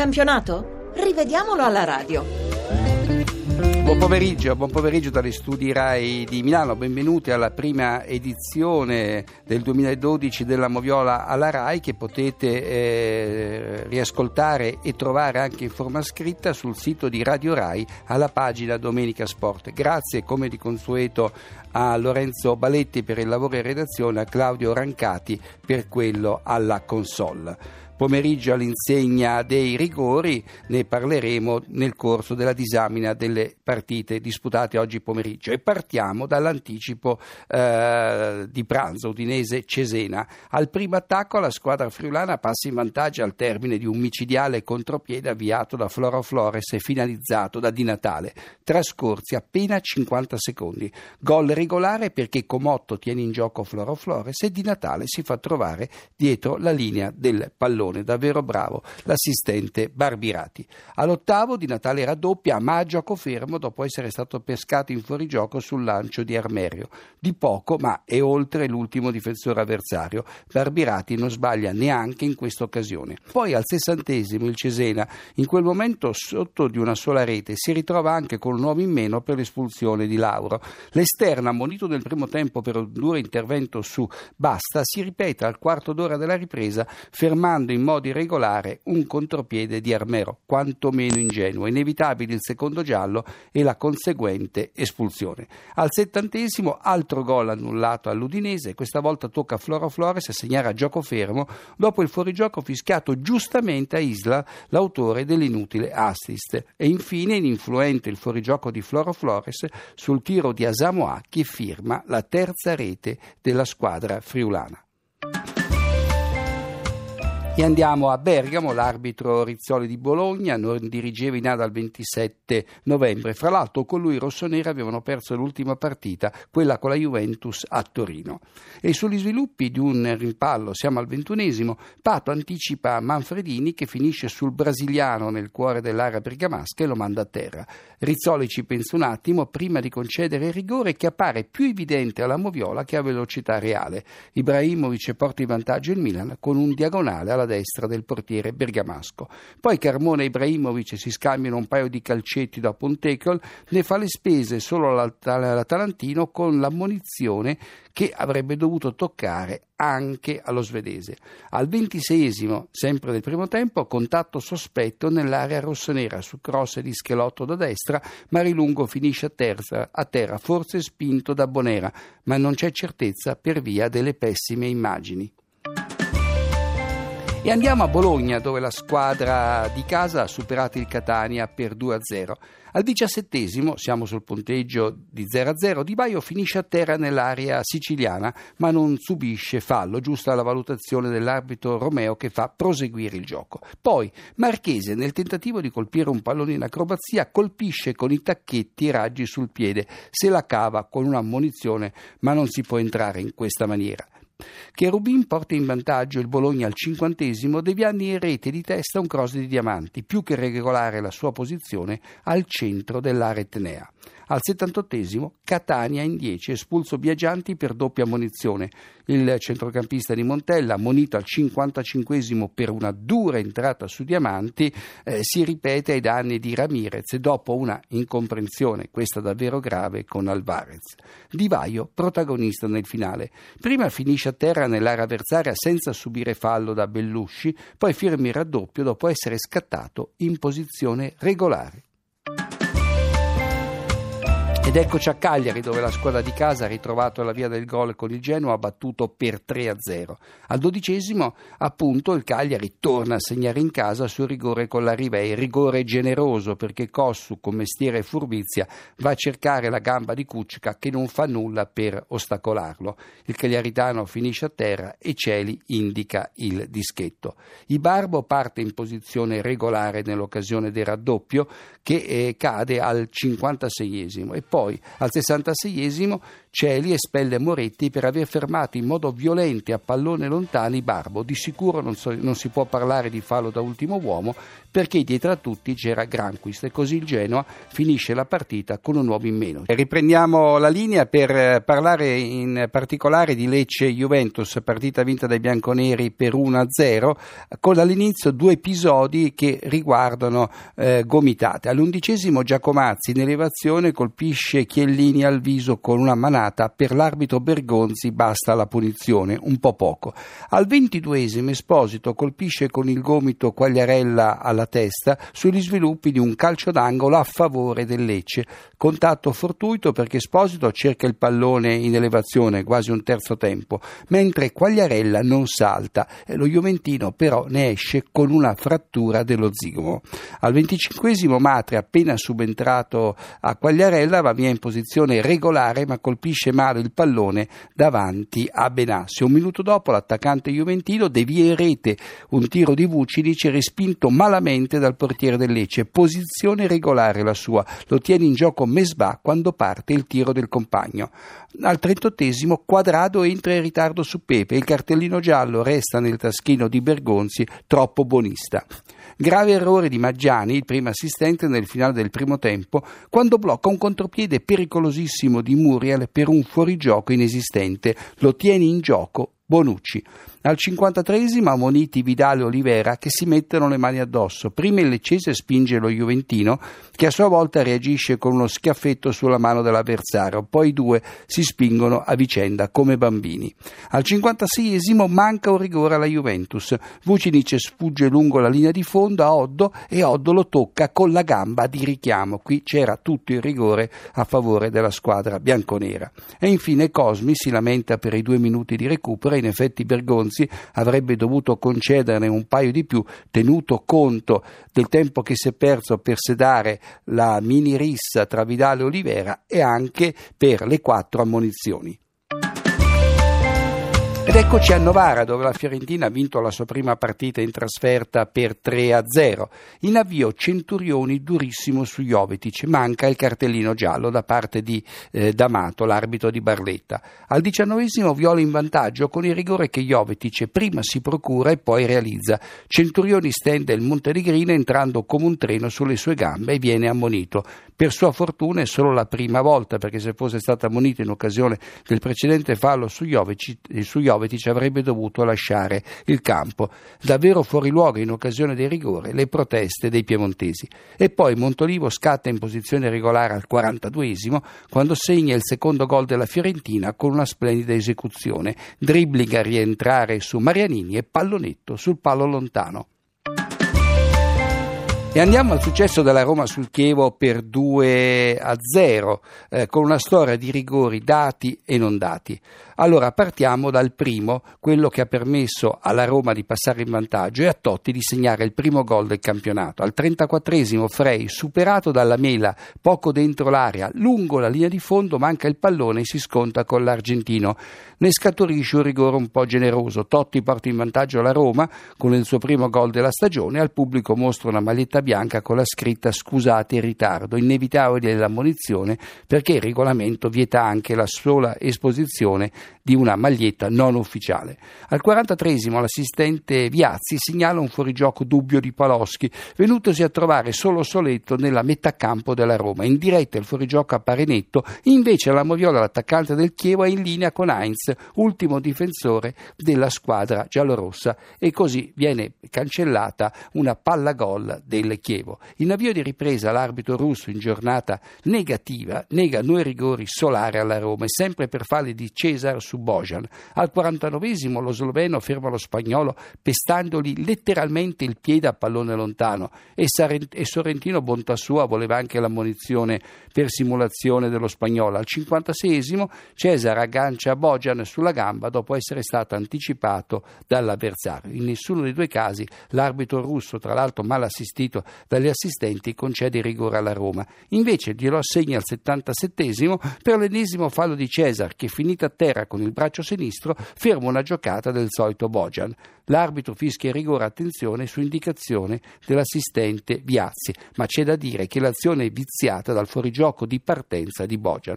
campionato? Rivediamolo alla radio. Buon pomeriggio, buon pomeriggio dagli studi RAI di Milano, benvenuti alla prima edizione del 2012 della Moviola alla RAI che potete eh, riascoltare e trovare anche in forma scritta sul sito di Radio RAI alla pagina Domenica Sport. Grazie come di consueto a Lorenzo Baletti per il lavoro in redazione, a Claudio Rancati per quello alla console pomeriggio all'insegna dei rigori, ne parleremo nel corso della disamina delle partite disputate oggi pomeriggio e partiamo dall'anticipo eh, di pranzo Udinese-Cesena. Al primo attacco la squadra friulana passa in vantaggio al termine di un micidiale contropiede avviato da Floro Flores e finalizzato da Di Natale, trascorsi appena 50 secondi. Gol regolare perché Comotto tiene in gioco Floro Flores e Di Natale si fa trovare dietro la linea del pallone pallone, davvero bravo, l'assistente Barbirati. All'ottavo di Natale raddoppia ma a gioco fermo dopo essere stato pescato in fuorigioco sul lancio di Armerio. Di poco, ma è oltre l'ultimo difensore avversario. Barbirati non sbaglia neanche in questa occasione. Poi al sessantesimo il Cesena, in quel momento sotto di una sola rete, si ritrova anche con un uomo in meno per l'espulsione di Lauro. L'esterno, ammonito nel primo tempo per un duro intervento su Basta, si ripete al quarto d'ora della ripresa, fermando in in modo irregolare un contropiede di Armero, quantomeno ingenuo. Inevitabile il secondo giallo e la conseguente espulsione. Al settantesimo altro gol annullato all'Udinese, questa volta tocca a Floro Flores a segnare a gioco fermo dopo il fuorigioco fischiato giustamente a Isla, l'autore dell'inutile assist. E infine ininfluente il fuorigioco di Floro Flores sul tiro di Asamoah che firma la terza rete della squadra friulana. E andiamo a Bergamo, l'arbitro Rizzoli di Bologna non dirigeva in A dal 27 novembre. Fra l'altro con lui i rossoneri avevano perso l'ultima partita, quella con la Juventus a Torino. E sugli sviluppi di un rimpallo, siamo al ventunesimo, Pato anticipa Manfredini che finisce sul brasiliano nel cuore dell'area bergamasca e lo manda a terra. Rizzoli ci pensa un attimo prima di concedere il rigore che appare più evidente alla Moviola che a velocità reale. Ibrahimovic porta in vantaggio il Milan con un diagonale alla destra del portiere bergamasco. Poi Carmona e Ibrahimovic si scambiano un paio di calcetti dopo un tackle, ne fa le spese solo l'Atalantino con l'ammonizione che avrebbe dovuto toccare anche allo svedese. Al ventiseiesimo, sempre del primo tempo, contatto sospetto nell'area rossonera su cross di Schelotto da destra, Marilungo finisce a terra, a terra, forse spinto da Bonera, ma non c'è certezza per via delle pessime immagini. E andiamo a Bologna dove la squadra di casa ha superato il Catania per 2-0. Al diciassettesimo, siamo sul punteggio di 0-0, Di Baio finisce a terra nell'area siciliana ma non subisce fallo, giusta la valutazione dell'arbitro Romeo che fa proseguire il gioco. Poi Marchese nel tentativo di colpire un pallone in acrobazia colpisce con i tacchetti i raggi sul piede, se la cava con una munizione ma non si può entrare in questa maniera. Cherubin porta in vantaggio il Bologna al cinquantesimo, deviando in rete di testa un cross di diamanti, più che regolare la sua posizione al centro dell'area etnea. Al 78 Catania in 10, espulso Biagianti per doppia munizione. Il centrocampista di Montella, ammonito al 55 per una dura entrata su Diamanti, eh, si ripete ai danni di Ramirez dopo una incomprensione, questa davvero grave, con Alvarez. Di Vaio, protagonista nel finale. Prima finisce a terra nell'area avversaria senza subire fallo da Bellusci, poi firma il raddoppio dopo essere scattato in posizione regolare. Ed eccoci a Cagliari dove la squadra di casa ha ritrovato la via del gol con il Genoa battuto per 3-0. Al dodicesimo appunto il Cagliari torna a segnare in casa sul rigore con la Rivei, rigore generoso perché Cossu con mestiere e furbizia va a cercare la gamba di Cucca che non fa nulla per ostacolarlo. Il cagliaritano finisce a terra e Celi indica il dischetto. Ibarbo parte in posizione regolare nell'occasione del raddoppio che eh, cade al 56esimo e poi al 66esimo Celi espelle Moretti per aver fermato in modo violento a pallone lontani Barbo. Di sicuro non, so, non si può parlare di fallo da ultimo uomo perché dietro a tutti c'era Granquist e così il Genoa finisce la partita con un uomo in meno. Riprendiamo la linea per eh, parlare in particolare di Lecce-Juventus, partita vinta dai bianconeri per 1-0, con all'inizio due episodi che riguardano eh, gomitate. All'undicesimo Giacomazzi in elevazione colpisce Chiellini al viso con una manata, per l'arbitro Bergonzi basta la punizione, un po' poco. Al ventiduesimo Esposito colpisce con il gomito Quagliarella alla testa sugli sviluppi di un calcio d'angolo a favore del Lecce. Contatto fortuito perché Esposito cerca il pallone in elevazione, quasi un terzo tempo, mentre Quagliarella non salta lo Juventino però ne esce con una frattura dello zigomo. Al venticinquesimo Matri, appena subentrato a Quagliarella, va via in posizione regolare ma colpisce male il pallone davanti a Benassi. Un minuto dopo l'attaccante Juventino devia in rete un tiro di Vucinic respinto malamente dal portiere del Lecce. Posizione regolare la sua, lo tiene in gioco Mesbah quando parte il tiro del compagno. Al trentottesimo Quadrado entra in ritardo su Pepe, il cartellino giallo resta nel taschino di Bergonzi, troppo buonista. Grave errore di Maggiani, il primo assistente nel finale del primo tempo, quando blocca un contropiede pericolosissimo di Muriel per un fuorigioco inesistente. Lo tiene in gioco Bonucci. Al 53esimo ammoniti Vidale e Olivera che si mettono le mani addosso. Prima il Leccese spinge lo Juventino che a sua volta reagisce con uno schiaffetto sulla mano dell'avversario, poi i due si spingono a vicenda come bambini. Al 56esimo manca un rigore alla Juventus. Vucinic sfugge lungo la linea di fondo a Oddo e Oddo lo tocca con la gamba di richiamo. Qui c'era tutto il rigore a favore della squadra bianconera. E infine Cosmi si lamenta per i due minuti di recupero e in effetti Bergonzi Renzi avrebbe dovuto concederne un paio di più, tenuto conto del tempo che si è perso per sedare la mini rissa tra Vidale e Olivera e anche per le quattro ammonizioni. Ed eccoci a Novara dove la Fiorentina ha vinto la sua prima partita in trasferta per 3-0. In avvio Centurioni durissimo su Jovetic, manca il cartellino giallo da parte di eh, D'Amato, l'arbitro di Barletta. Al diciannovesimo Viola in vantaggio con il rigore che Jovetic prima si procura e poi realizza. Centurioni stende il Montenegrino entrando come un treno sulle sue gambe e viene ammonito. Per sua fortuna è solo la prima volta perché se fosse stato ammonito in occasione del precedente fallo su Jovetic, su Jovetic Jovetic avrebbe dovuto lasciare il campo. Davvero fuori luogo in occasione del rigore le proteste dei piemontesi. E poi Montolivo scatta in posizione regolare al 42esimo quando segna il secondo gol della Fiorentina con una splendida esecuzione, dribbling a rientrare su Marianini e pallonetto sul palo lontano. E andiamo al successo della Roma sul Chievo per 2 a 0, eh, con una storia di rigori dati e non dati. Allora partiamo dal primo, quello che ha permesso alla Roma di passare in vantaggio e a Totti di segnare il primo gol del campionato. Al 34esimo Frey, superato dalla Mela, poco dentro l'area, lungo la linea di fondo, manca il pallone e si sconta con l'argentino. Ne scaturisce un rigore un po' generoso. Totti porta in vantaggio la Roma con il suo primo gol della stagione. Al pubblico mostra una maglietta bianca con la scritta scusate il ritardo, inevitabile l'ammonizione perché il regolamento vieta anche la sola esposizione di una maglietta non ufficiale. Al 43 l'assistente Viazzi segnala un fuorigioco dubbio di Paloschi, venutosi a trovare solo soletto nella metà campo della Roma. In diretta il fuorigioco appare netto, invece la Moviola, l'attaccante del Chievo, è in linea con Heinz, ultimo difensore della squadra giallorossa, e così viene cancellata una palla gol del Chievo. In avvio di ripresa l'arbitro russo in giornata negativa nega due rigori solari alla Roma e sempre per falli di Cesar su Bojan. Al 49esimo lo sloveno ferma lo spagnolo pestandogli letteralmente il piede a pallone lontano e, Sarent- e Sorrentino, bontà sua, voleva anche l'ammonizione per simulazione dello spagnolo. Al 56esimo Cesar aggancia Bojan sulla gamba dopo essere stato anticipato dall'avversario. In nessuno dei due casi l'arbitro russo, tra l'altro mal assistito dagli assistenti, concede rigore alla Roma. Invece glielo assegna al 77esimo per l'ennesimo fallo di Cesar che finita a terra con il braccio sinistro ferma una giocata del solito Bojan. L'arbitro fischia il rigore attenzione su indicazione dell'assistente Viazzi, ma c'è da dire che l'azione è viziata dal fuorigioco di partenza di Bojan.